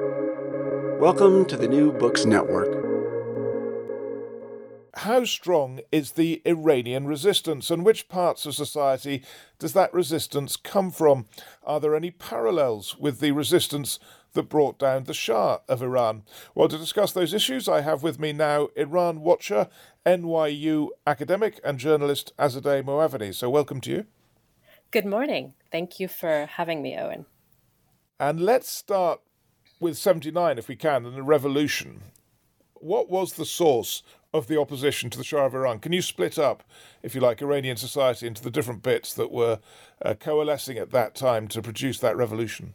Welcome to the New Books Network. How strong is the Iranian resistance, and which parts of society does that resistance come from? Are there any parallels with the resistance that brought down the Shah of Iran? Well, to discuss those issues, I have with me now Iran watcher, NYU academic, and journalist Azadeh Moaveni. So, welcome to you. Good morning. Thank you for having me, Owen. And let's start with 79, if we can, and the revolution. What was the source of the opposition to the Shah of Iran? Can you split up, if you like, Iranian society into the different bits that were uh, coalescing at that time to produce that revolution?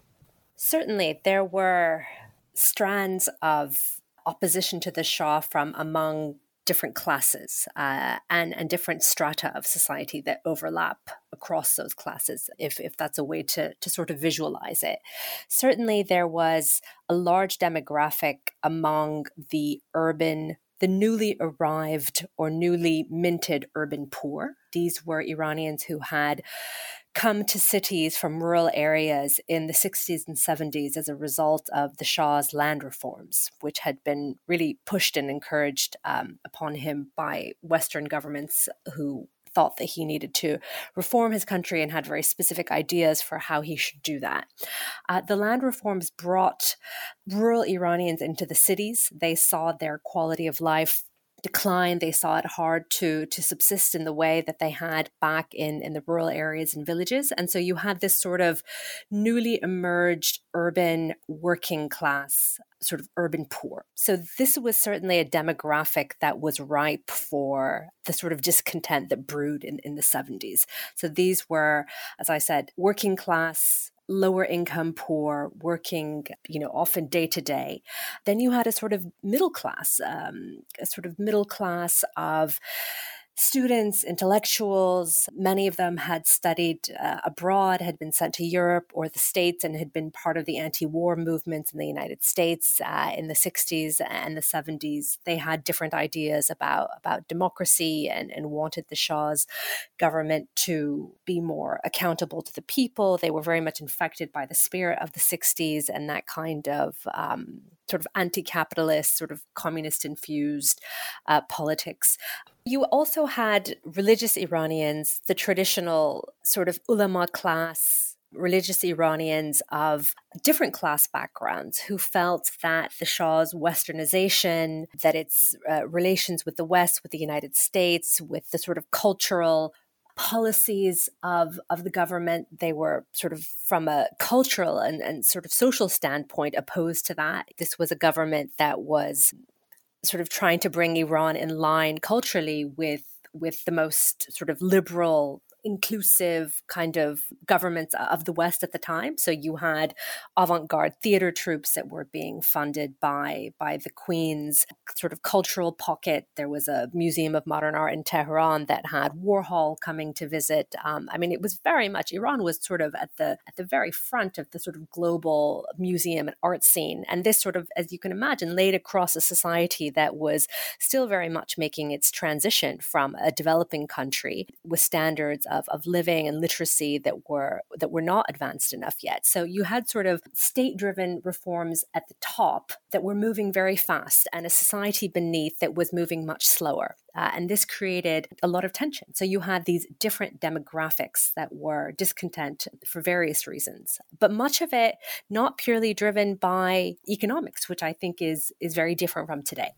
Certainly. There were strands of opposition to the Shah from among different classes uh, and, and different strata of society that overlap across those classes, if, if that's a way to, to sort of visualize it. Certainly, there was a large demographic among the urban the newly arrived or newly minted urban poor. These were Iranians who had come to cities from rural areas in the 60s and 70s as a result of the Shah's land reforms, which had been really pushed and encouraged um, upon him by Western governments who thought that he needed to reform his country and had very specific ideas for how he should do that. Uh, the land reforms brought rural Iranians into the cities. They saw their quality of life decline. They saw it hard to to subsist in the way that they had back in in the rural areas and villages. And so you had this sort of newly emerged urban working class, sort of urban poor. So this was certainly a demographic that was ripe for the sort of discontent that brewed in, in the 70s. So these were, as I said, working class lower income poor working you know often day to day then you had a sort of middle class um, a sort of middle class of students, intellectuals, many of them had studied uh, abroad, had been sent to Europe or the States, and had been part of the anti war movements in the United States uh, in the 60s and the 70s. They had different ideas about, about democracy and, and wanted the Shah's government to be more accountable to the people. They were very much infected by the spirit of the 60s and that kind of um, sort of anti capitalist, sort of communist infused uh, politics. You also had religious Iranians, the traditional sort of ulama class, religious Iranians of different class backgrounds who felt that the Shah's westernization, that its uh, relations with the West, with the United States, with the sort of cultural policies of, of the government. They were sort of from a cultural and, and sort of social standpoint opposed to that. This was a government that was sort of trying to bring Iran in line culturally with with the most sort of liberal inclusive kind of governments of the West at the time. So you had avant-garde theater troupes that were being funded by by the Queen's sort of cultural pocket. There was a museum of modern art in Tehran that had Warhol coming to visit. Um, I mean, it was very much Iran was sort of at the at the very front of the sort of global museum and art scene, and this sort of, as you can imagine, laid across a society that was still very much making its transition from a developing country with standards of, of living and literacy that were that were not advanced enough yet. So you had sort of state-driven reforms at the top that were moving very fast, and a society beneath that was moving much slower. Uh, and this created a lot of tension. So you had these different demographics that were discontent for various reasons, but much of it not purely driven by economics, which I think is is very different from today.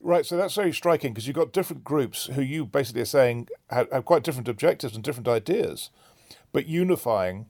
Right, so that's very striking because you've got different groups who you basically are saying have, have, quite different objectives and different ideas, but unifying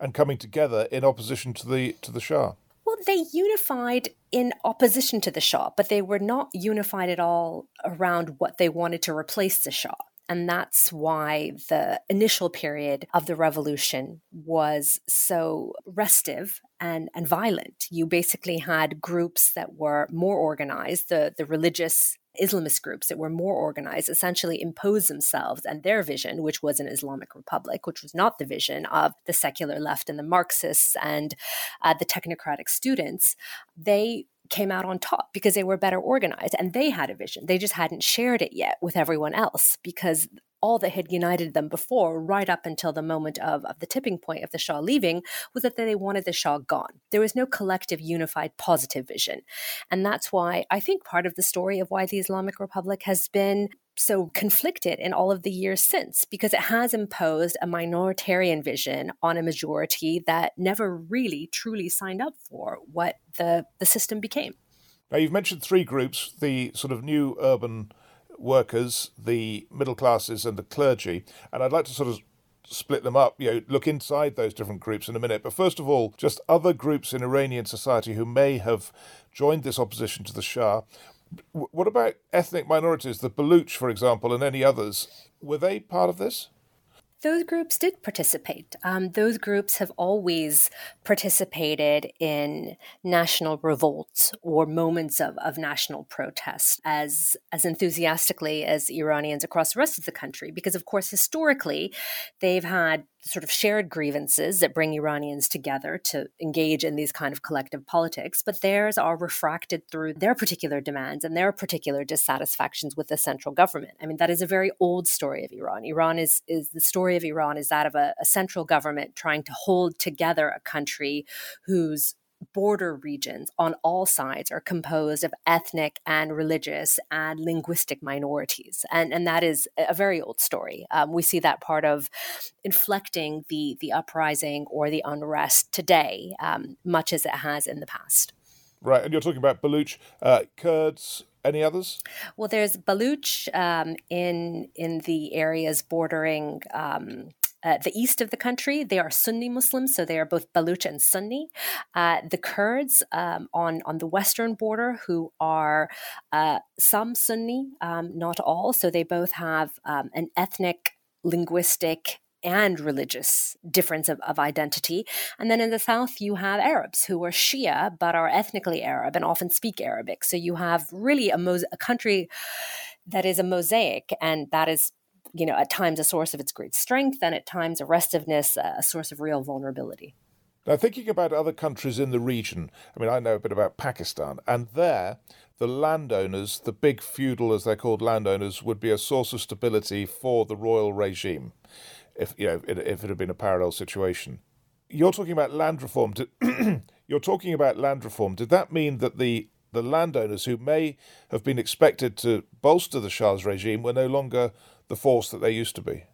and coming together in opposition to the to the Shah. Well, they unified in opposition to the Shah, but they were not unified at all around what they wanted to replace the Shah. And that's why the initial period of the revolution was so restive and, and violent. You basically had groups that were more organized, the, the religious Islamist groups that were more organized essentially impose themselves and their vision, which was an Islamic republic, which was not the vision of the secular left and the Marxists and uh, the technocratic students. They came out on top because they were better organized and they had a vision. They just hadn't shared it yet with everyone else because all that had united them before, right up until the moment of, of the tipping point of the Shah leaving, was that they wanted the Shah gone. There was no collective, unified, positive vision. And that's why I think part of the story of why the Islamic Republic has been so conflicted in all of the years since because it has imposed a minoritarian vision on a majority that never really truly signed up for what the, the system became. Now, you've mentioned three groups the sort of new urban workers, the middle classes, and the clergy. And I'd like to sort of split them up, you know, look inside those different groups in a minute. But first of all, just other groups in Iranian society who may have joined this opposition to the Shah. What about ethnic minorities, the Baluch, for example, and any others? Were they part of this? Those groups did participate. Um, those groups have always participated in national revolts or moments of, of national protest as, as enthusiastically as Iranians across the rest of the country, because, of course, historically, they've had sort of shared grievances that bring Iranians together to engage in these kind of collective politics, but theirs are refracted through their particular demands and their particular dissatisfactions with the central government. I mean, that is a very old story of Iran. Iran is is the story of Iran is that of a, a central government trying to hold together a country whose border regions on all sides are composed of ethnic and religious and linguistic minorities. And, and that is a very old story. Um, we see that part of inflecting the, the uprising or the unrest today, um, much as it has in the past. Right. And you're talking about Baluch, uh, Kurds, any others? Well, there's Baluch um, in in the areas bordering um, uh, the east of the country, they are Sunni Muslims, so they are both Baluch and Sunni. Uh, the Kurds um, on on the western border, who are uh, some Sunni, um, not all, so they both have um, an ethnic, linguistic, and religious difference of, of identity. And then in the south, you have Arabs who are Shia but are ethnically Arab and often speak Arabic. So you have really a, a country that is a mosaic, and that is you know, at times a source of its great strength, and at times a restiveness, a source of real vulnerability. Now, thinking about other countries in the region, I mean, I know a bit about Pakistan, and there, the landowners, the big feudal, as they're called, landowners, would be a source of stability for the royal regime, if you know, if it had been a parallel situation. You're talking about land reform. You're talking about land reform. Did that mean that the the landowners who may have been expected to bolster the Shah's regime were no longer the force that they used to be?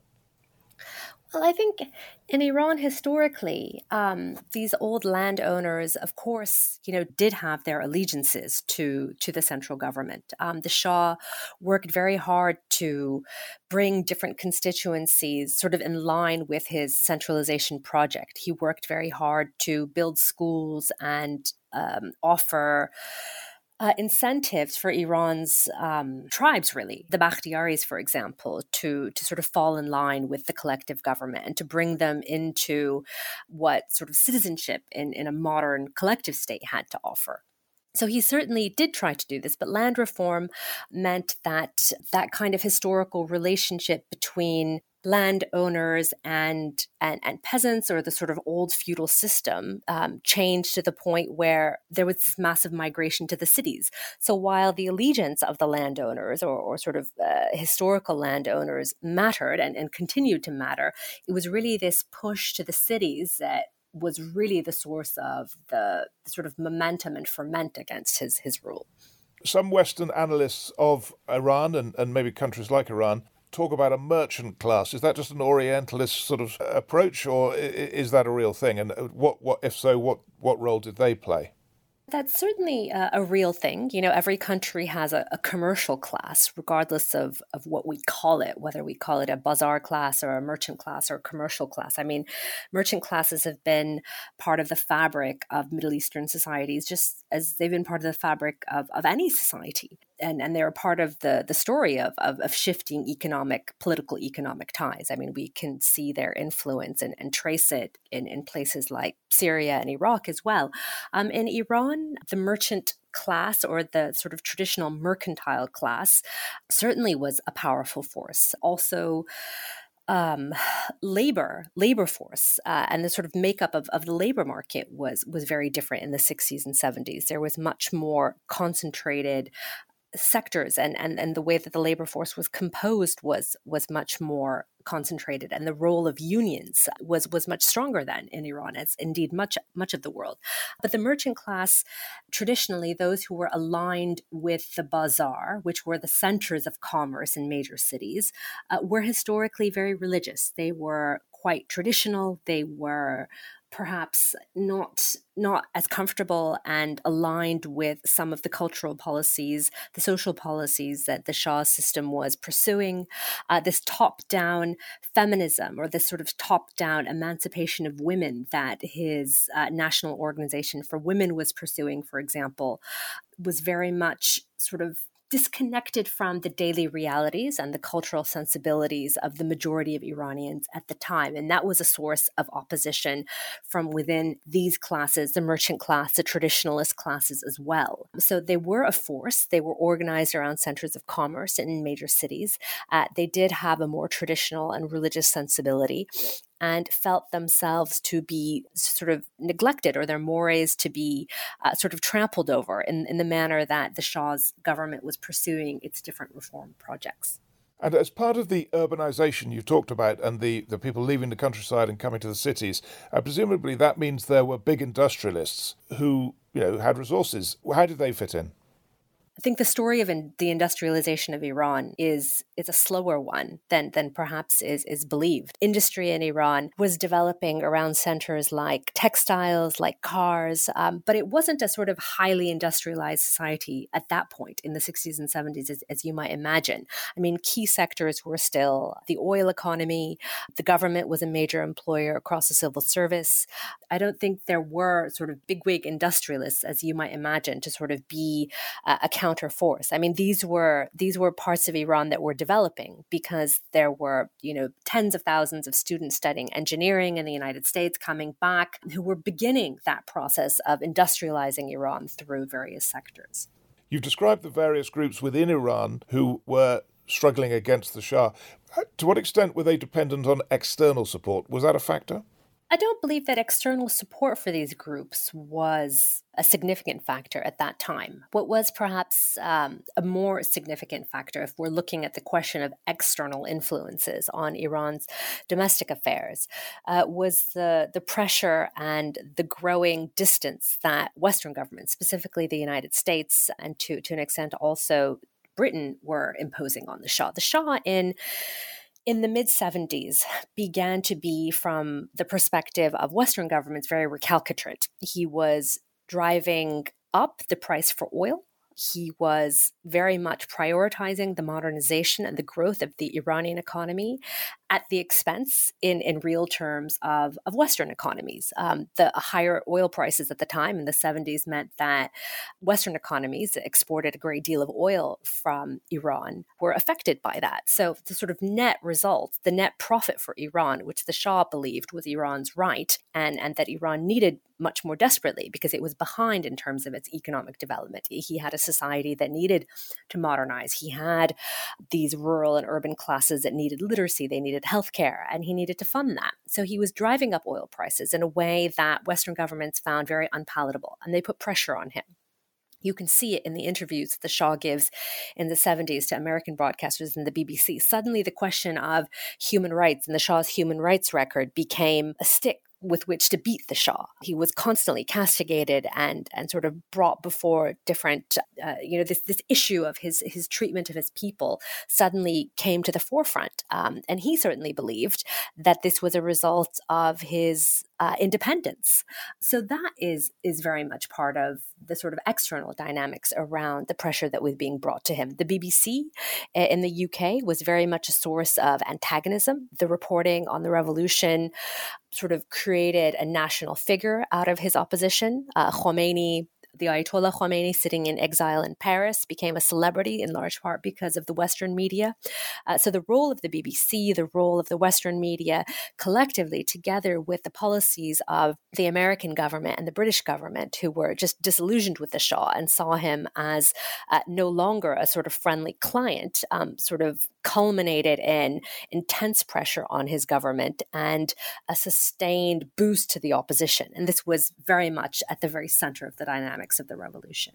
Well, I think in Iran historically, um, these old landowners, of course, you know, did have their allegiances to to the central government. Um, the Shah worked very hard to bring different constituencies sort of in line with his centralization project. He worked very hard to build schools and um, offer uh, incentives for Iran's um, tribes, really, the Bakhtiaris, for example, to, to sort of fall in line with the collective government and to bring them into what sort of citizenship in, in a modern collective state had to offer. So he certainly did try to do this, but land reform meant that that kind of historical relationship between landowners and, and and peasants or the sort of old feudal system um, changed to the point where there was this massive migration to the cities. So while the allegiance of the landowners or, or sort of uh, historical landowners mattered and, and continued to matter, it was really this push to the cities that was really the source of the, sort of momentum and ferment against his his rule some Western analysts of Iran and, and maybe countries like Iran talk about a merchant class. Is that just an Orientalist sort of approach, or is that a real thing? And uh, what, what if so, what, what role did they play? That's certainly a, a, real thing. You know, every country has a, a, commercial class, regardless of, of what we call it, whether we call it a bazaar class or a merchant class or a commercial class. I mean, merchant classes have been part of the fabric of Middle Eastern societies, just as they've been part of the fabric of, of any society and, and they're a part of the, the story of, of, of, shifting economic, political economic ties. I mean, we can see their influence and, and trace it in, in places like Syria and Iraq as well. Um, in Iran, the merchant class or the sort of traditional mercantile class certainly was a powerful force. Also, um, labor labor force uh, and the sort of makeup of, of the labor market was was very different in the 60s and 70s there was much more concentrated sectors and, and, and the way that the labor force was composed was was much more concentrated and the role of unions was was much stronger than in Iran. As indeed much much of the world. But the merchant class traditionally those who were aligned with the bazaar which were the centers of commerce in major cities uh, were historically very religious. They were quite traditional. They were perhaps not not as comfortable and aligned with some of the cultural policies, the social policies that the Shah system was pursuing. Uh, this top-down feminism or this sort of top-down emancipation of women that his uh, national organization for women was pursuing, for example, was very much sort of disconnected from the daily realities and the cultural sensibilities of the majority of Iranians at the time. And that was a source of opposition from within these classes, the merchant class, the traditionalist classes as well. So they were a force. They were organized around centers of commerce in major cities. Uh, they did have a more traditional and religious sensibility and felt themselves to be sort of neglected or their mores to be uh, sort of trampled over in, in the manner that the Shah's government was pursuing its different reform projects. And as part of the urbanization you talked about and the, the people leaving the countryside and coming to the cities, uh, presumably that means there were big industrialists who you know had resources. How did they fit in? I think the story of in, the industrialization of Iran is is a slower one than than perhaps is is believed. Industry in Iran was developing around centers like textiles, like cars, um, but it wasn't a sort of highly industrialized society at that point in the 60s and 70s, as, as you might imagine. I mean, key sectors were still the oil economy. The government was a major employer across the civil service. I don't think there were sort of bigwig industrialists, as you might imagine, to sort of be uh, accountable counter force. I mean, these were these were parts of Iran that were developing because there were you know tens of thousands of students studying engineering in the United States coming back who were beginning that process of industrializing Iran through various sectors. You've described the various groups within Iran who were struggling against the Shah. Uh, to what extent were they dependent on external support? Was that a factor? I don't believe that external support for these groups was a significant factor at that time. What was perhaps um, a more significant factor, if we're looking at the question of external influences on Iran's domestic affairs, uh, was the, the pressure and the growing distance that Western governments, specifically the United States, and to, to an extent also Britain, were imposing on the Shah. The Shah in in the mid 70s began to be, from the perspective of Western governments, very recalcitrant. He was driving up the price for oil he was very much prioritizing the modernization and the growth of the Iranian economy at the expense, in, in real terms, of, of Western economies. Um, the higher oil prices at the time in the 70s meant that Western economies that exported a great deal of oil from Iran were affected by that. So the sort of net result, the net profit for Iran, which the Shah believed was Iran's right, and, and that Iran needed much more desperately because it was behind in terms of its economic development. He had a society that needed to modernize. He had these rural and urban classes that needed literacy, they needed healthcare, and he needed to fund that. So he was driving up oil prices in a way that Western governments found very unpalatable, and they put pressure on him. You can see it in the interviews that the Shah gives in the 70s to American broadcasters and the BBC. Suddenly, the question of human rights and the Shah's human rights record became a stick with which to beat the Shah. He was constantly castigated and and sort of brought before different, uh, you know, this this issue of his his treatment of his people suddenly came to the forefront, um, and he certainly believed that this was a result of his uh, independence. So that is is very much part of the sort of external dynamics around the pressure that was being brought to him. The BBC eh, in the UK was very much a source of antagonism. The reporting on the revolution sort of created a national figure out of his opposition. Uh, Khomeini the Ayatollah Khomeini, sitting in exile in Paris, became a celebrity in large part because of the Western media. Uh, so, the role of the BBC, the role of the Western media collectively, together with the policies of the American government and the British government, who were just disillusioned with the Shah and saw him as uh, no longer a sort of friendly client, um, sort of culminated in intense pressure on his government and a sustained boost to the opposition. And this was very much at the very center of the dynamics of the revolution.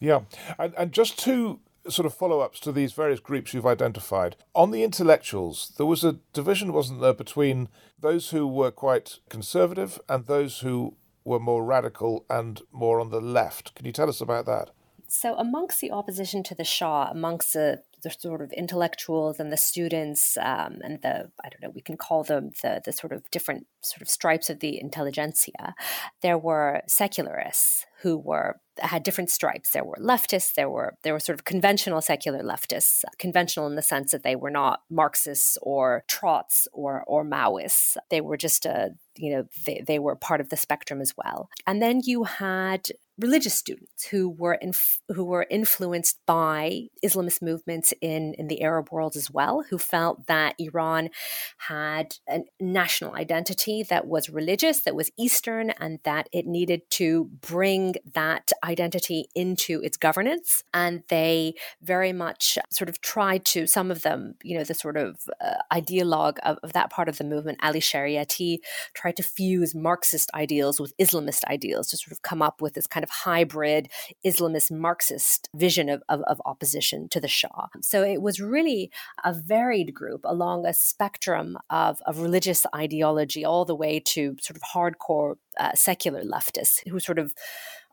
Yeah. And, and just to sort of follow ups to these various groups you've identified. On the intellectuals, there was a division, wasn't there, between those who were quite conservative and those who were more radical and more on the left. Can you tell us about that? So, amongst the opposition to the Shah, amongst the the sort of intellectuals and the students um, and the I don't know we can call them the the sort of different sort of stripes of the intelligentsia. There were secularists who were had different stripes. There were leftists. There were there were sort of conventional secular leftists, conventional in the sense that they were not Marxists or Trots or or Maoists. They were just a you know they, they were part of the spectrum as well. And then you had religious students who were who were influenced by Islamist movements in in the Arab world as well, who felt that Iran had a national identity that was religious, that was Eastern, and that it needed to bring that identity into its governance. And they very much sort of tried to some of them, you know, the sort of uh, ideologue of, of that part of the movement, Ali Shariati, tried to fuse Marxist ideals with Islamist ideals to sort of come up with this kind of hybrid Islamist Marxist vision of, of, of opposition to the Shah. So it was really a varied group along a spectrum of, of religious ideology, all the way to sort of hardcore uh, secular leftists who sort of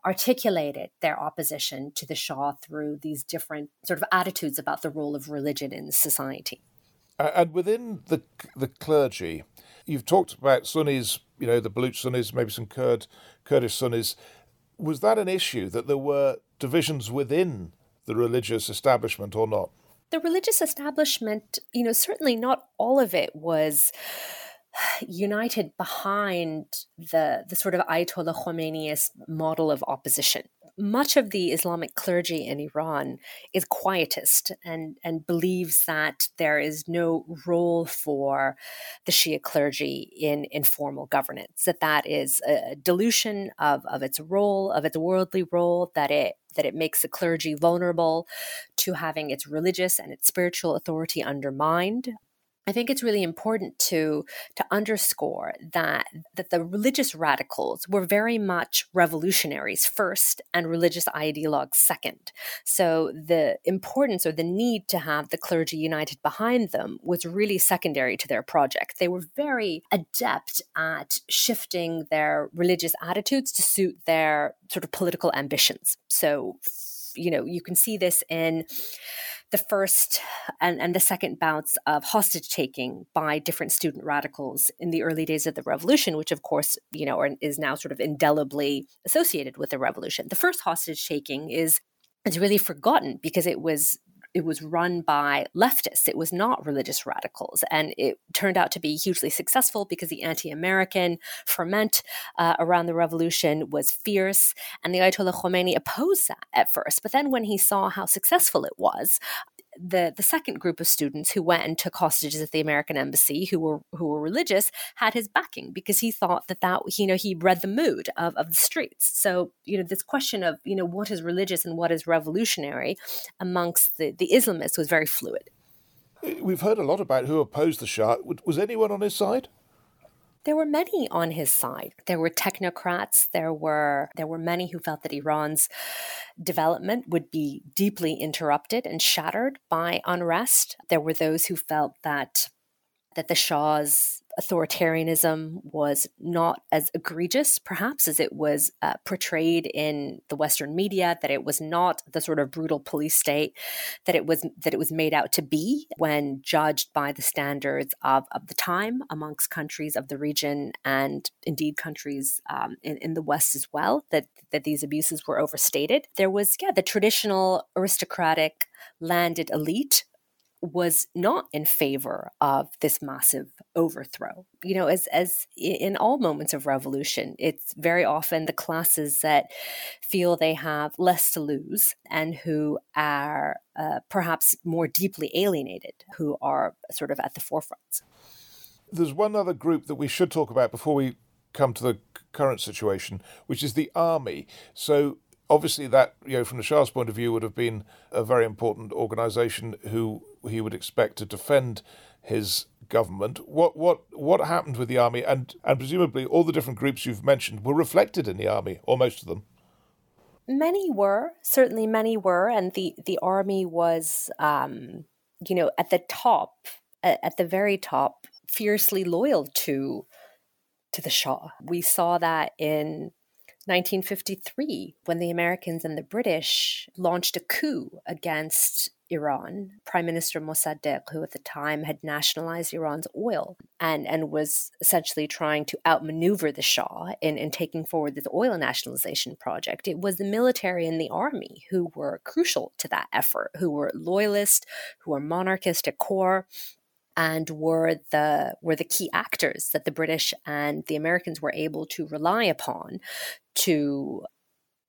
articulated their opposition to the Shah through these different sort of attitudes about the role of religion in society. And within the the clergy, you've talked about Sunnis, you know, the Baluch Sunnis, maybe some Kurd Kurdish Sunnis was that an issue that there were divisions within the religious establishment or not? The religious establishment, you know, certainly not all of it was united behind the the sort of Ayatollah Khomeiniist model of opposition. Much of the Islamic clergy in Iran is quietist and, and believes that there is no role for the Shia clergy in informal governance, that that is a dilution of, of its role, of its worldly role, that it that it makes the clergy vulnerable to having its religious and its spiritual authority undermined, I think it's really important to to underscore that that the religious radicals were very much revolutionaries first and religious ideologues second. So the importance or the need to have the clergy united behind them was really secondary to their project. They were very adept at shifting their religious attitudes to suit their sort of political ambitions. So you know, you can see this in the first and, and the second bouts of hostage taking by different student radicals in the early days of the revolution, which of course, you know, is now sort of indelibly associated with the revolution. The first hostage taking is is really forgotten because it was it was run by leftists. It was not religious radicals. And it turned out to be hugely successful because the anti American ferment uh, around the revolution was fierce. And the Ayatollah Khomeini opposed that at first. But then when he saw how successful it was, the the second group of students who went and took hostages at the American embassy, who were who were religious, had his backing because he thought that that you know he read the mood of of the streets. So you know this question of you know what is religious and what is revolutionary amongst the the Islamists was very fluid. We've heard a lot about who opposed the Shah. Was anyone on his side? There were many on his side. There were technocrats. There were there were many who felt that Iran's development would be deeply interrupted and shattered by unrest. There were those who felt that that the Shah's authoritarianism was not as egregious, perhaps, as it was uh, portrayed in the Western media. That it was not the sort of brutal police state that it was that it was made out to be when judged by the standards of, of the time amongst countries of the region and indeed countries um, in, in the West as well. That that these abuses were overstated. There was yeah the traditional aristocratic landed elite was not in favor of this massive overthrow. You know, as as in all moments of revolution, it's very often the classes that feel they have less to lose and who are uh, perhaps more deeply alienated, who are sort of at the forefront. There's one other group that we should talk about before we come to the current situation, which is the army. So obviously that you know from the Shah's point of view would have been a very important organisation who he would expect to defend his government. What what what happened with the army and and presumably all the different groups you've mentioned were reflected in the army or most of them. Many were certainly many were, and the the army was, um, you know, at the top, at the very top, fiercely loyal to to the Shah. We saw that in 1953 when the Americans and the British launched a coup against Iran, Prime Minister Mossadegh, who at the time had nationalized Iran's oil and, and was essentially trying to outmaneuver the Shah in, in taking forward this oil nationalization project. It was the military and the army who were crucial to that effort, who were loyalist, who were monarchist at core, and were the were the key actors that the British and the Americans were able to rely upon to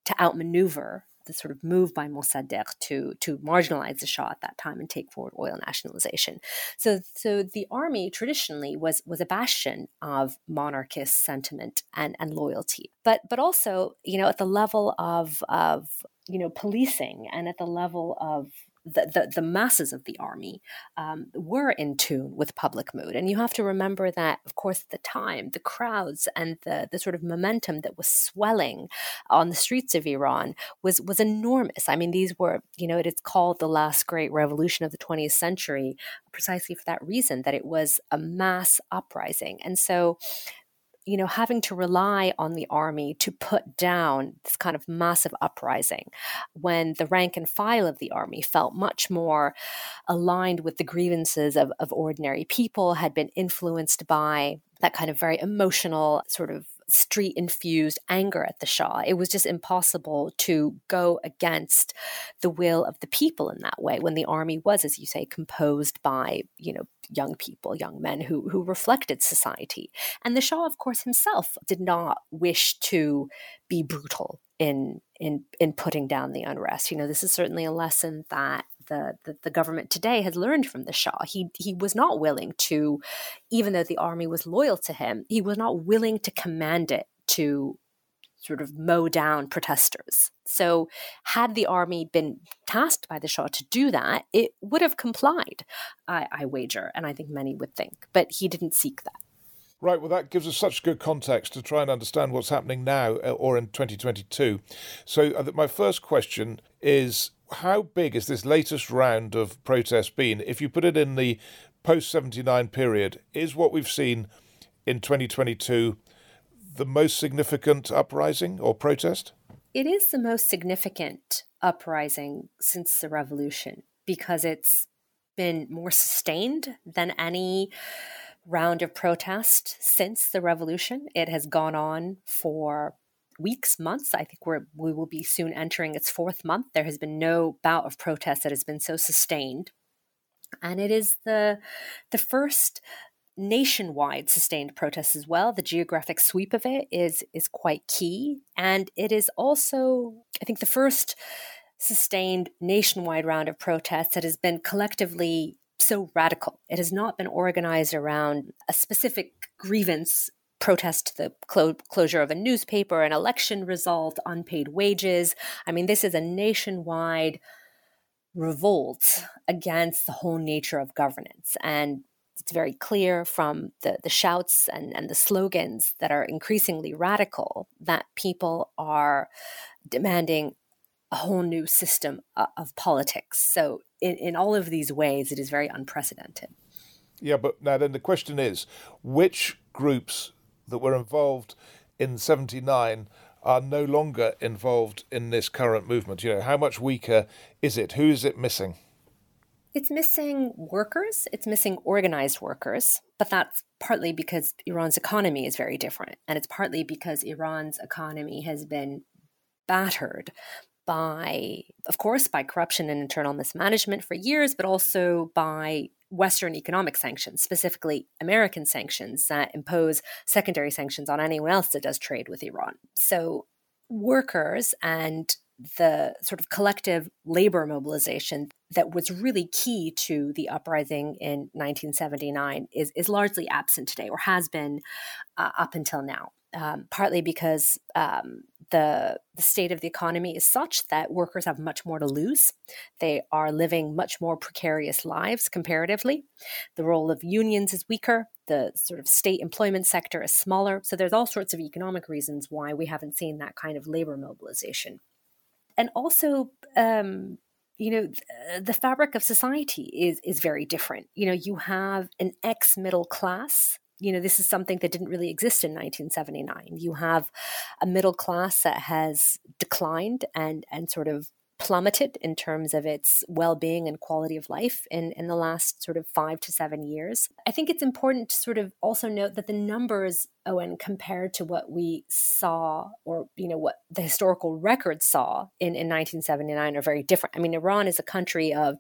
to outmaneuver the sort of move by Mossadegh to to marginalize the Shah at that time and take forward oil nationalization. So so the army traditionally was was a bastion of monarchist sentiment and and loyalty, but but also you know at the level of of you know policing and at the level of the, the, the, masses of the army um, were in tune with public mood. And you have to remember that, of course, at the time, the crowds and the, the sort of momentum that was swelling on the streets of Iran was, was enormous. I mean, these were, you know, it is called the last great revolution of the 20th century precisely for that reason, that it was a mass uprising. And so, you know, having to rely on the army to put down this kind of massive uprising when the rank and file of the army felt much more aligned with the grievances of, of ordinary people, had been influenced by that kind of very emotional sort of street infused anger at the Shah. It was just impossible to go against the will of the people in that way when the army was, as you say, composed by, you know, young people, young men who, who reflected society. And the Shah, of course, himself did not wish to be brutal in in in putting down the unrest. You know, this is certainly a lesson that the, the, the, government today has learned from the Shah. He he was not willing to, even though the army was loyal to him, he was not willing to command it to sort of mow down protesters. So, had the army been tasked by the Shah to do that, it would have complied, I, I wager, and I think many would think. But he didn't seek that. Right, well, that gives us such good context to try and understand what's happening now uh, or in 2022. So, uh, my first question is how big has this latest round of protests been? If you put it in the post 79 period, is what we've seen in 2022 the most significant uprising or protest? It is the most significant uprising since the revolution because it's been more sustained than any round of protest since the revolution. It has gone on for weeks, months. I think we're, we will be soon entering its fourth month. There has been no bout of protest that has been so sustained. And it is the, the first nationwide sustained protest as well. The geographic sweep of it is, is quite key. And it is also, I think, the first sustained nationwide round of protests that has been collectively so radical. It has not been organized around a specific grievance protest the clo- closure of a newspaper, an election result, unpaid wages. I mean, this is a nationwide revolt against the whole nature of governance. And it's very clear from the, the shouts and, and the slogans that are increasingly radical that people are demanding a whole new system of, of politics. So, in, in all of these ways, it is very unprecedented. Yeah, but now then the question is which groups that were involved in 79 are no longer involved in this current movement? You know, how much weaker is it? Who is it missing? It's missing workers, it's missing organized workers, but that's partly because Iran's economy is very different. And it's partly because Iran's economy has been battered by, of course, by corruption and internal mismanagement for years, but also by Western economic sanctions, specifically American sanctions that impose secondary sanctions on anyone else that does trade with Iran. So, workers and the sort of collective labor mobilization that was really key to the uprising in 1979 is, is largely absent today or has been uh, up until now. Um, partly because um, the, the state of the economy is such that workers have much more to lose. They are living much more precarious lives comparatively. The role of unions is weaker. The sort of state employment sector is smaller. So there's all sorts of economic reasons why we haven't seen that kind of labor mobilization. and also um, you know the fabric of society is is very different you know you have an ex middle class you know this is something that didn't really exist in 1979 you have a middle class that has declined and and sort of plummeted in terms of its well-being and quality of life in, in the last sort of five to seven years. I think it's important to sort of also note that the numbers, Owen, compared to what we saw or, you know, what the historical record saw in, in 1979 are very different. I mean, Iran is a country of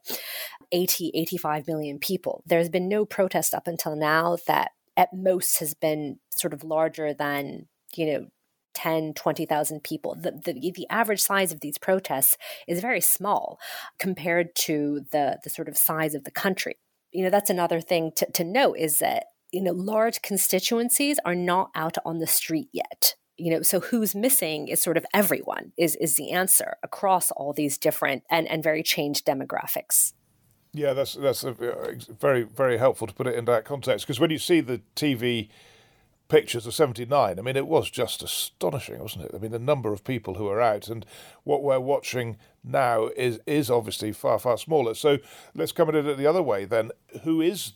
80, 85 million people. There's been no protest up until now that at most has been sort of larger than, you know, 10, 20,000 people. The, the, the average size of these protests is very small compared to the, the sort of size of the country. You know, that's another thing to, to note is that, you know, large constituencies are not out on the street yet you know so who's missing is sort of everyone is is the answer across all these different and and very changed demographics yeah that's that's a, uh, very very helpful to put it in that context because when you see the tv pictures of 79, I mean, it was just astonishing, wasn't it? I mean, the number of people who are out, and what we're watching now is, is obviously far, far smaller. So let's come at it the other way then. Who is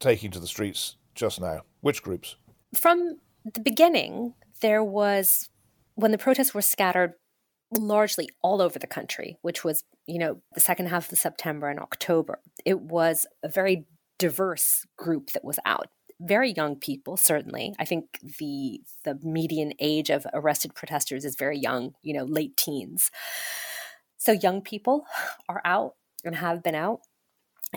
taking to the streets just now? Which groups? From the beginning, there was, when the protests were scattered largely all over the country, which was, you know, the second half of September and October, it was a very diverse group that was out. Very young people certainly. I think the the median age of arrested protesters is very young you know late teens. So young people are out and have been out.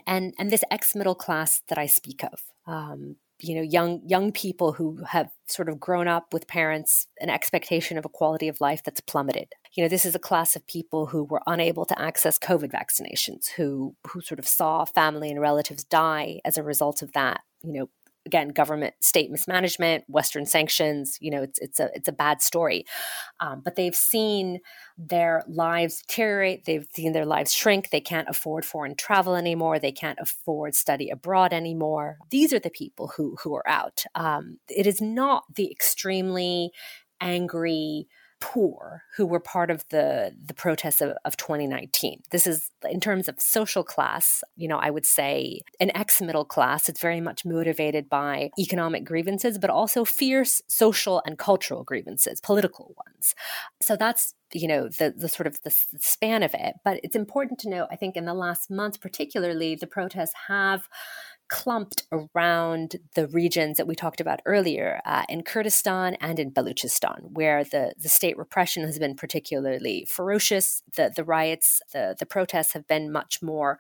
And and this ex middle class that i speak of um, you know young young people who have sort of grown up with parents an expectation of a quality of life that's plummeted. You know this is a class of people who were unable to access covid vaccinations who who sort of saw family and relatives die as a result of that you know again government state mismanagement western sanctions you know it's it's a it's a bad story. Um, but they've seen their lives deteriorate. They've seen their lives shrink. They can't afford foreign travel anymore. They can't afford study abroad anymore. These are the people who who are out. Um, it is not the extremely angry poor who were part of the the protests of, of 2019 this is in terms of social class you know i would say an ex-middle class. It's very much motivated by economic grievances but also fierce social and cultural grievances political ones. So that's you know the the sort of the span of it. But it's important to note i think in the last month particularly the protests have clumped around the regions that we talked about earlier uh, in Kurdistan and in Baluchistan, where the, the state repression has been particularly ferocious. The, the riots, the, the protests have been much more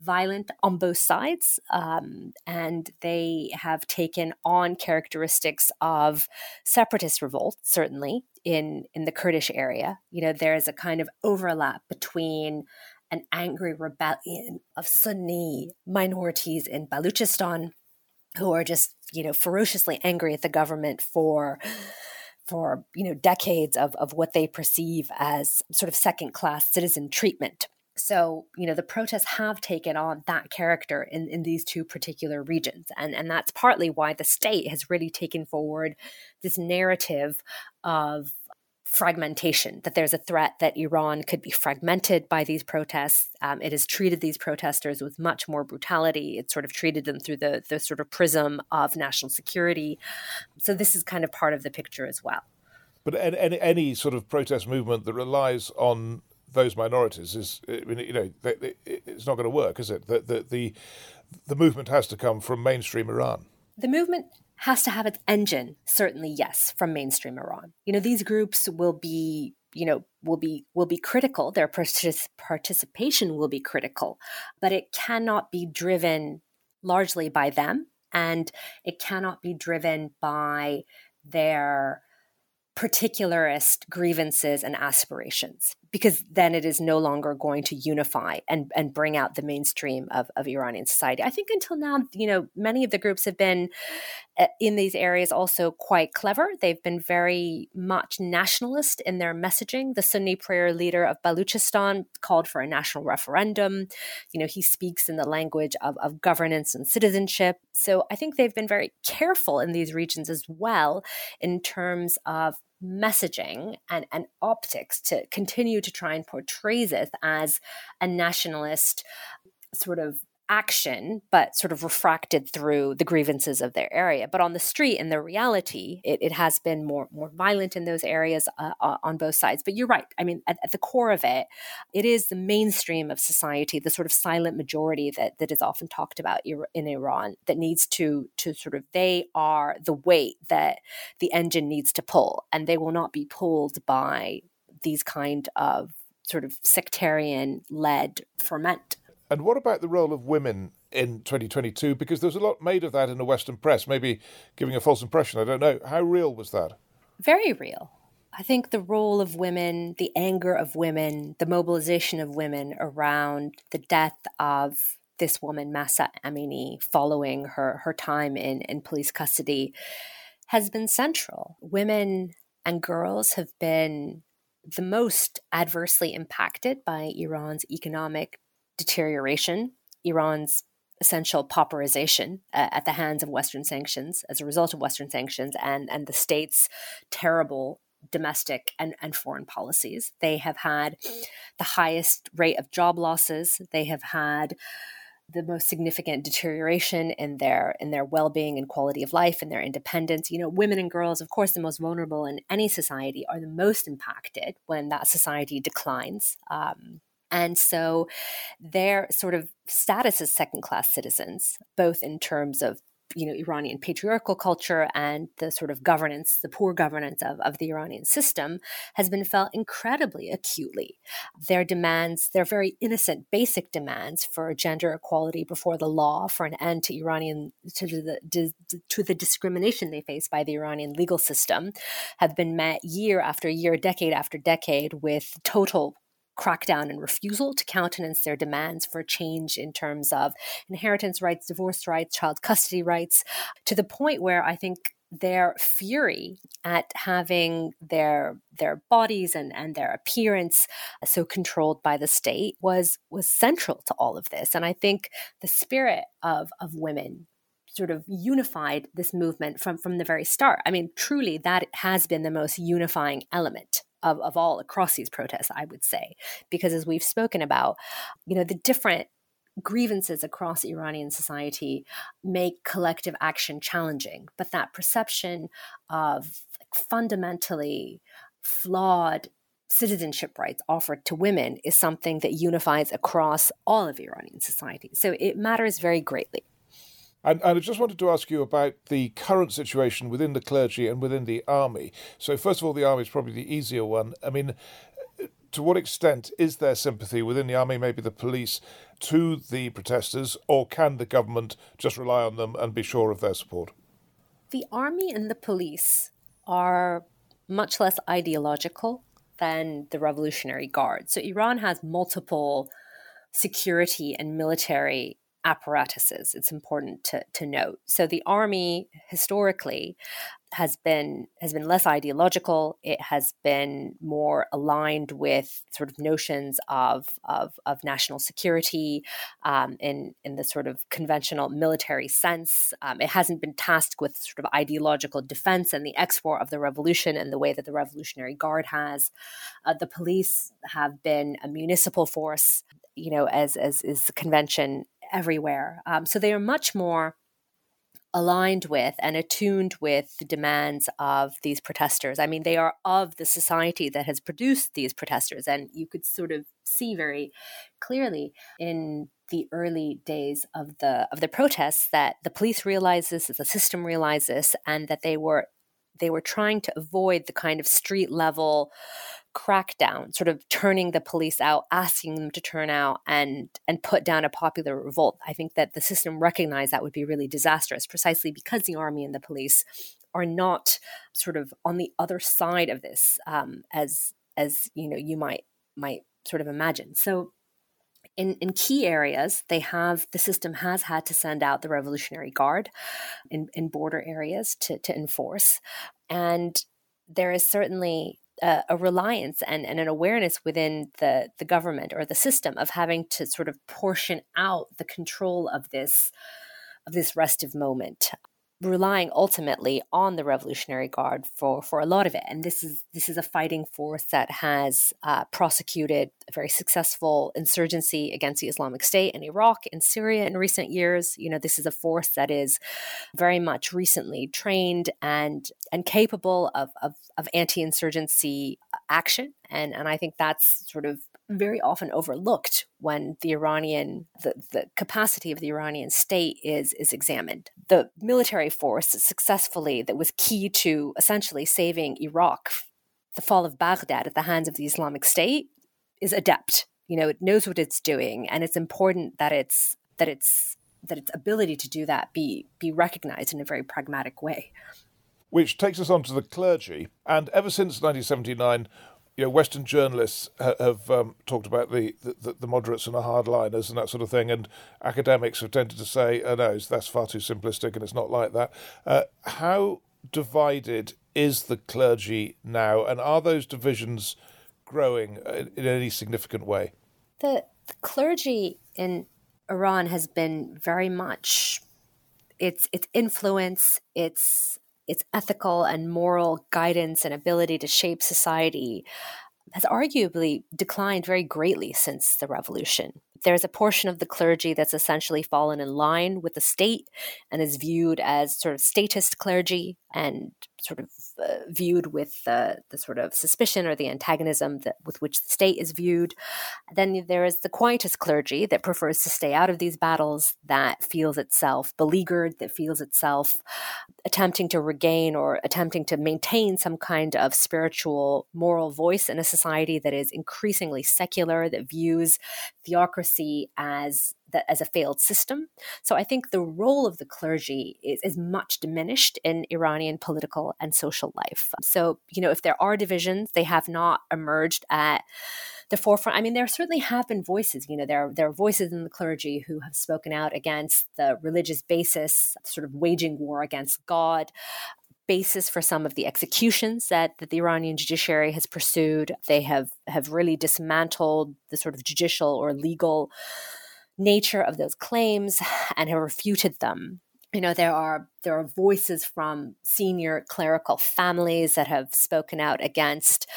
violent on both sides, um, and they have taken on characteristics of separatist revolt, certainly in in the Kurdish area. You know, there is a kind of overlap between an angry rebellion of Sunni minorities in Baluchistan who are just, you know, ferociously angry at the government for for you know decades of, of what they perceive as sort of second class citizen treatment. So you know the protests have taken on that character in, in these two particular regions and and that's partly why the state has really taken forward this narrative of fragmentation, that there's a threat that Iran could be fragmented by these protests. Um, it has treated these protesters with much more brutality. It's sort of treated them through the, the sort of prism of national security. So this is kind of part of the picture as well. But any, any sort of protest movement that relies on those minorities is, you know, it's not going to work, is it? The, the, the, the movement has to come from mainstream Iran. The movement has to have its engine, certainly yes, from mainstream Iran. You know, these groups will be you know will be will be critical their partic- participation will be critical but it cannot be driven largely by them and it cannot be driven by their particularist grievances and aspirations because then it is no longer going to unify and, and bring out the mainstream of, of Iranian society. I think until now, you know, many of the groups have been uh, in these areas also quite clever. They've been very much nationalist in their messaging. The Sunni prayer leader of Baluchistan called for a national referendum. You know, he speaks in the language of, of governance and citizenship. So I think they've been very careful in these regions as well in terms of messaging and, and optics to continue to try and portray this as a nationalist sort of action, but sort of refracted through the grievances of their area. But on the street, in the reality, it, it has been more more violent in those areas uh, uh, on both sides. But you're right. I mean, at, at, the core of it, it is the mainstream of society, the sort of silent majority that that is often talked about in Iran that needs to to sort of they are the weight that the engine needs to pull, and they will not be pulled by these kind of sort of sectarian led ferment and what about the role of women in 2022? Because there's a lot made of that in the Western press, maybe giving a false impression. I don't know. How real was that? Very real. I think the role of women, the anger of women, the mobilization of women around the death of this woman, Mahsa Amini, following her, her time in, in police custody, has been central. Women and girls have been the most adversely impacted by Iran's economic deterioration, Iran's essential pauperization uh, at the hands of Western sanctions as a result of Western sanctions and, and the state's terrible domestic and, and foreign policies. They have had the highest rate of job losses. They have had the most significant deterioration in their in their well-being and quality of life and their independence you know women and girls of course the most vulnerable in any society are the most impacted when that society declines um, and so their sort of status as second class citizens, both in terms of you know Iranian patriarchal culture and the sort of governance, the poor governance of, of the Iranian system, has been felt incredibly acutely. Their demands, their very innocent, basic demands for gender equality before the law, for an end to Iranian to the to the discrimination they face by the Iranian legal system, have been met year after year, decade after decade, with total crackdown and refusal to countenance their demands for change in terms of inheritance rights, divorce rights, child custody rights, to the point where I think their fury at having their their bodies and, and their appearance so controlled by the state was was central to all of this. And I think the spirit of of women sort of unified this movement from from the very start. I mean, truly that has been the most unifying element of, of all across these protests, I would say, because as we've spoken about, you know, the different grievances across Iranian society make collective action challenging. But that perception of fundamentally flawed citizenship rights offered to women is something that unifies across all of Iranian society. So it matters very greatly. And, and I just wanted to ask you about the current situation within the clergy and within the army. So, first of all, the army is probably the easier one. I mean, to what extent is there sympathy within the army, maybe the police, to the protesters, or can the government just rely on them and be sure of their support? The army and the police are much less ideological than the Revolutionary Guard. So Iran has multiple security and military apparatuses. It's important to, to note. So the army historically has been has been less ideological. It has been more aligned with sort of notions of of, of national security um, in in the sort of conventional military sense. Um, it hasn't been tasked with sort of ideological defense and the export of the revolution in the way that the Revolutionary Guard has. Uh, the police have been a municipal force, you know, as as is the convention everywhere. Um, so they are much more aligned with and attuned with the demands of these protesters. I mean, they are of the society that has produced these protesters. And you could sort of see very clearly in the early days of the of the protests that the police realized this, that the system realized this, and that they were they were trying to avoid the kind of street level crackdown, sort of turning the police out, asking them to turn out and and put down a popular revolt. I think that the system recognized that would be really disastrous, precisely because the army and the police are not sort of on the other side of this, um, as as you know you might might sort of imagine. So in, in key areas, they have the system has had to send out the Revolutionary Guard in, in border areas to, to enforce. And there is certainly a, a reliance and, and an awareness within the, the government or the system of having to sort of portion out the control of this of this restive moment relying ultimately on the Revolutionary Guard for, for a lot of it. And this is this is a fighting force that has uh, prosecuted a very successful insurgency against the Islamic State in Iraq and Syria in recent years. You know, this is a force that is very much recently trained and and capable of, of, of anti-insurgency action. And and I think that's sort of very often overlooked when the Iranian the, the capacity of the Iranian state is is examined. The military force successfully that was key to essentially saving Iraq, the fall of Baghdad at the hands of the Islamic State, is adept. You know, it knows what it's doing, and it's important that it's that it's that its ability to do that be be recognized in a very pragmatic way. Which takes us on to the clergy, and ever since 1979 you know, Western journalists ha- have um, talked about the, the, the moderates and the hardliners and that sort of thing, and academics have tended to say, "Oh no, that's far too simplistic, and it's not like that." Uh, how divided is the clergy now, and are those divisions growing in, in any significant way? The, the clergy in Iran has been very much its its influence, its its ethical and moral guidance and ability to shape society has arguably declined very greatly since the revolution. There's a portion of the clergy that's essentially fallen in line with the state and is viewed as sort of statist clergy and sort of uh, viewed with the, the sort of suspicion or the antagonism that, with which the state is viewed. Then there is the quietist clergy that prefers to stay out of these battles, that feels itself beleaguered, that feels itself attempting to regain or attempting to maintain some kind of spiritual, moral voice in a society that is increasingly secular, that views theocracy as that as a failed system. So I think the role of the clergy is, is much diminished in Iranian political and social life. So, you know, if there are divisions, they have not emerged at the forefront. I mean, there certainly have been voices. You know, there there are voices in the clergy who have spoken out against the religious basis, sort of waging war against God. Basis for some of the executions that, that the Iranian judiciary has pursued. They have have really dismantled the sort of judicial or legal nature of those claims and have refuted them you know there are there are voices from senior clerical families that have spoken out against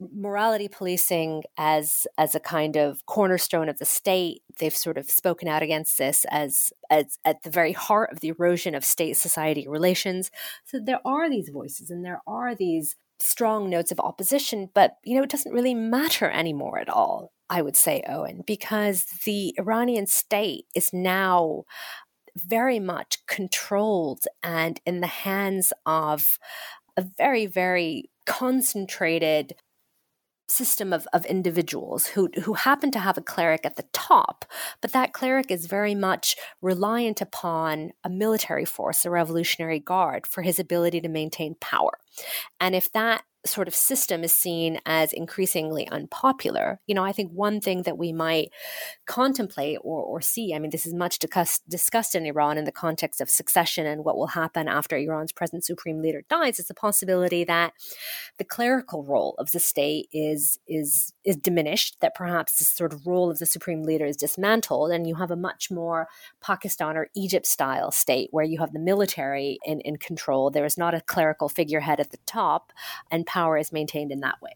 morality policing as as a kind of cornerstone of the state. They've sort of spoken out against this as as at the very heart of the erosion of state society relations. So there are these voices and there are these strong notes of opposition but you know it doesn't really matter anymore at all I would say, Owen, because the Iranian state is now very much controlled and in the hands of a very, very concentrated system of, of individuals who, who happen to have a cleric at the top, but that cleric is very much reliant upon a military force, a Revolutionary Guard, for his ability to maintain power. And if that sort of system is seen as increasingly unpopular, you know, I think one thing that we might contemplate or, or see, I mean, this is much discussed, discussed in Iran in the context of succession and what will happen after Iran's present supreme leader dies, is the possibility that the clerical role of the state is is is diminished, that perhaps this sort of role of the supreme leader is dismantled, and you have a much more Pakistan or Egypt style state where you have the military in, in control. There is not a clerical figurehead at the top, and power is maintained in that way.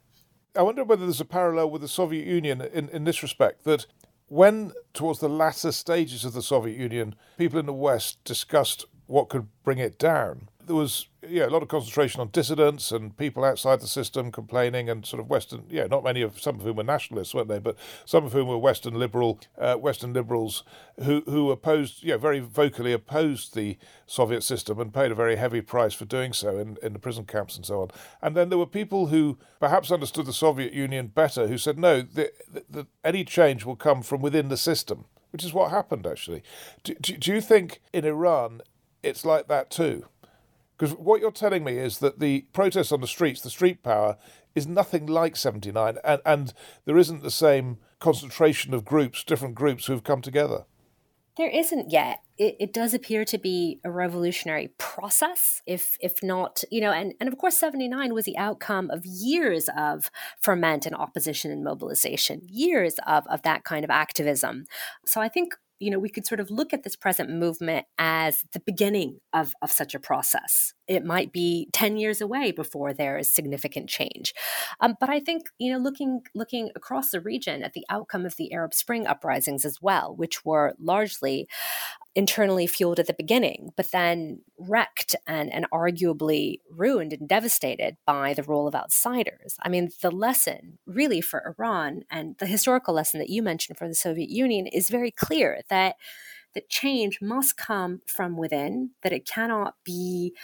I wonder whether there's a parallel with the Soviet Union in, in this respect that when, towards the latter stages of the Soviet Union, people in the West discussed what could bring it down, there was yeah, a lot of concentration on dissidents and people outside the system complaining, and sort of Western, yeah, not many of some of whom were nationalists, weren't they? But some of whom were Western liberal, uh, Western liberals who who opposed, yeah, very vocally opposed the Soviet system and paid a very heavy price for doing so in, in the prison camps and so on. And then there were people who perhaps understood the Soviet Union better, who said no, the, the, the, any change will come from within the system, which is what happened actually. Do, do, do you think in Iran it's like that too? Because what you're telling me is that the protests on the streets, the street power, is nothing like 79, and, and there isn't the same concentration of groups, different groups who've come together. There isn't yet. It, it, does appear to be a revolutionary process, if if not, you know, and, and of course, 79 was the outcome of years of ferment and opposition and mobilization, years of, of that kind of activism. So I think you know, we could sort of look at this present movement as the beginning of, of such a process. It might be 10 years away before there is significant change. Um, but I think, you know, looking looking across the region at the outcome of the Arab Spring uprisings as well, which were largely internally fueled at the beginning, but then wrecked and, and arguably ruined and devastated by the role of outsiders. I mean, the lesson really for Iran and the historical lesson that you mentioned for the Soviet Union is very clear that that change must come from within, that it cannot be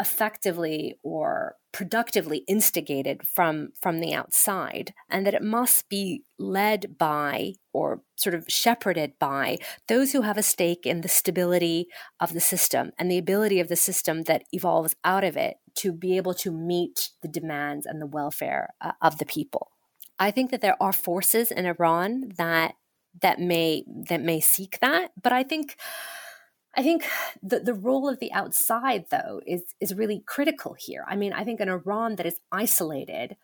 effectively or productively instigated from from the outside and that it must be led by or sort of shepherded by those who have a stake in the stability of the system and the ability of the system that evolves out of it to be able to meet the demands and the welfare uh, of the people. I think that there are forces in iran that that may that may seek that but i think I think the, the role of the outside, though, is, is really critical here. I mean, I think an Iran that is isolated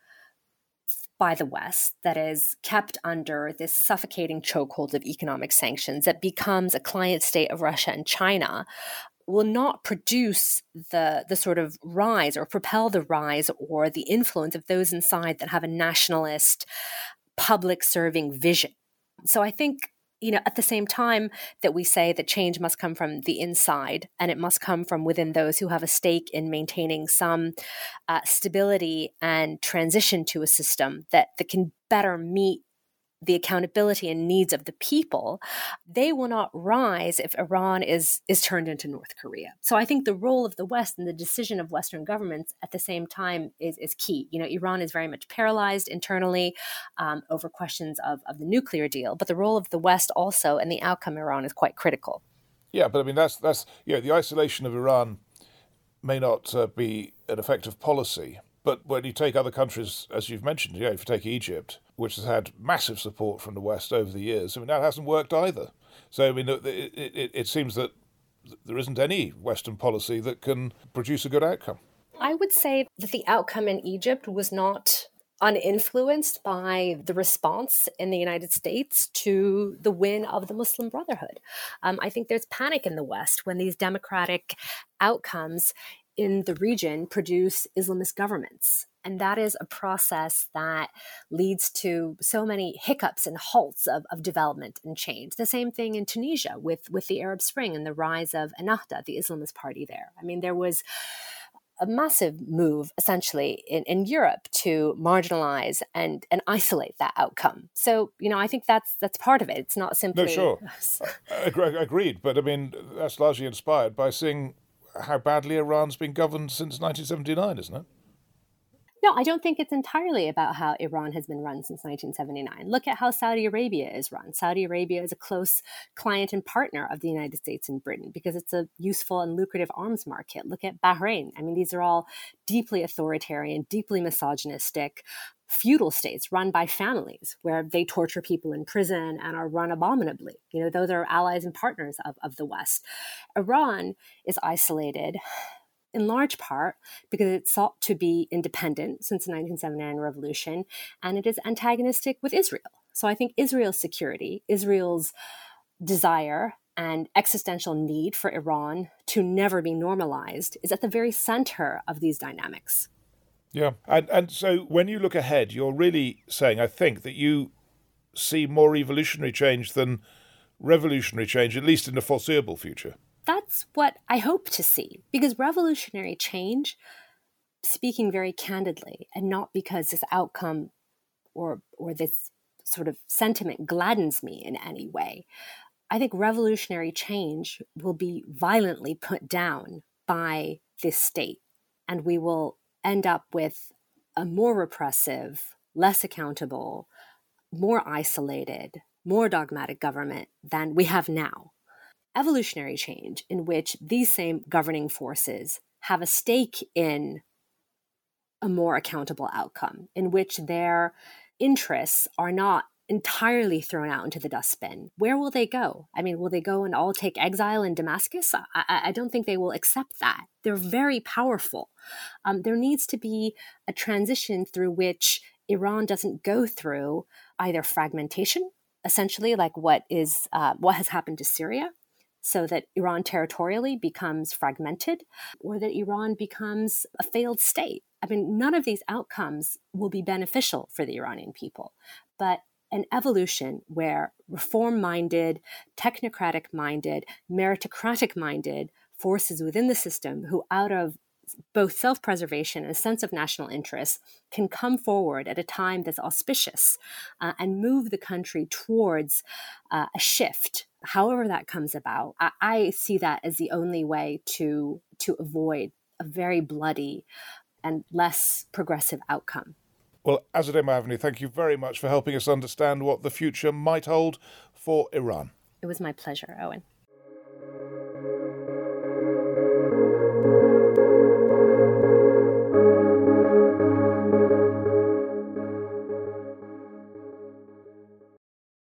by the West, that is kept under this suffocating chokehold of economic sanctions, that becomes a client state of Russia and China, will not produce the the sort of rise or propel the rise or the influence of those inside that have a nationalist public serving vision so i think you know, at the same time that we say that change must come from the inside and it must come from within those who have a stake in maintaining some uh, stability and transition to a system that, that can better meet the accountability and needs of the people, they will not rise if Iran is is turned into North Korea. So I think the role of the West and the decision of Western governments at the same time is is key. You know, Iran is very much paralyzed internally um, over questions of of the nuclear deal, but the role of the West also and the outcome Iran is quite critical. Yeah, but I mean that's that's you know the isolation of Iran may not uh, be an effective policy, but when you take other countries, as you've mentioned, yeah, if you take Egypt, which has had massive support from the West over the years. I mean, that hasn't worked either. So, I mean, it, it, it seems that there isn't any Western policy that can produce a good outcome. I would say that the outcome in Egypt was not uninfluenced by the response in the United States to the win of the Muslim Brotherhood. Um, I think there's panic in the West when these democratic outcomes in the region produce Islamist governments. And that is a process that leads to so many hiccups and halts of, of development and change. The same thing in Tunisia with, with the Arab Spring and the rise of Ennahda, the Islamist party there. I mean, there was a massive move essentially in, in Europe to marginalize and and isolate that outcome. So you know I think that's that's part of it. It's not simply no sure agreed, but I mean that's largely inspired by seeing how badly Iran's been governed since 1979, isn't it? No, I don't think it's entirely about how Iran has been run since 1979. Look at how Saudi Arabia is run. Saudi Arabia is a close client and partner of the United States and Britain because it's a useful and lucrative arms market. Look at Bahrain. I mean, these are all deeply authoritarian, deeply misogynistic, feudal states run by families where they torture people in prison and are run abominably. You know, those are allies and partners of, of the West. Iran is isolated in large part because it sought to be independent since the 1979 revolution and it is antagonistic with Israel. So I think Israel's security, Israel's desire and existential need for Iran to never be normalized is at the very center of these dynamics. Yeah. And and so when you look ahead, you're really saying I think that you see more evolutionary change than revolutionary change at least in the foreseeable future that's what I hope to see because revolutionary change, speaking very candidly, and not because this outcome or or this sort of sentiment gladdens me in any way. I think revolutionary change will be violently put down by this state, and we will end up with a more repressive, less accountable, more isolated, more dogmatic government than we have now evolutionary change in which these same governing forces have a stake in a more accountable outcome, in which their interests are not entirely thrown out into the dustbin. Where will they go? I mean, will they go and all take exile in Damascus? I, I don't think they will accept that. They're very powerful. Um, there needs to be a transition through which Iran doesn't go through either fragmentation essentially like what is uh, what has happened to Syria, so that Iran territorially becomes fragmented, or that Iran becomes a failed state. I mean, none of these outcomes will be beneficial for the Iranian people, but an evolution where reform minded, technocratic minded, meritocratic minded forces within the system who, out of both self preservation and a sense of national interest can come forward at a time that's auspicious uh, and move the country towards uh, a shift. However, that comes about, I, I see that as the only way to, to avoid a very bloody and less progressive outcome. Well, Azadeh Moaveni, thank you very much for helping us understand what the future might hold for Iran. It was my pleasure, Owen.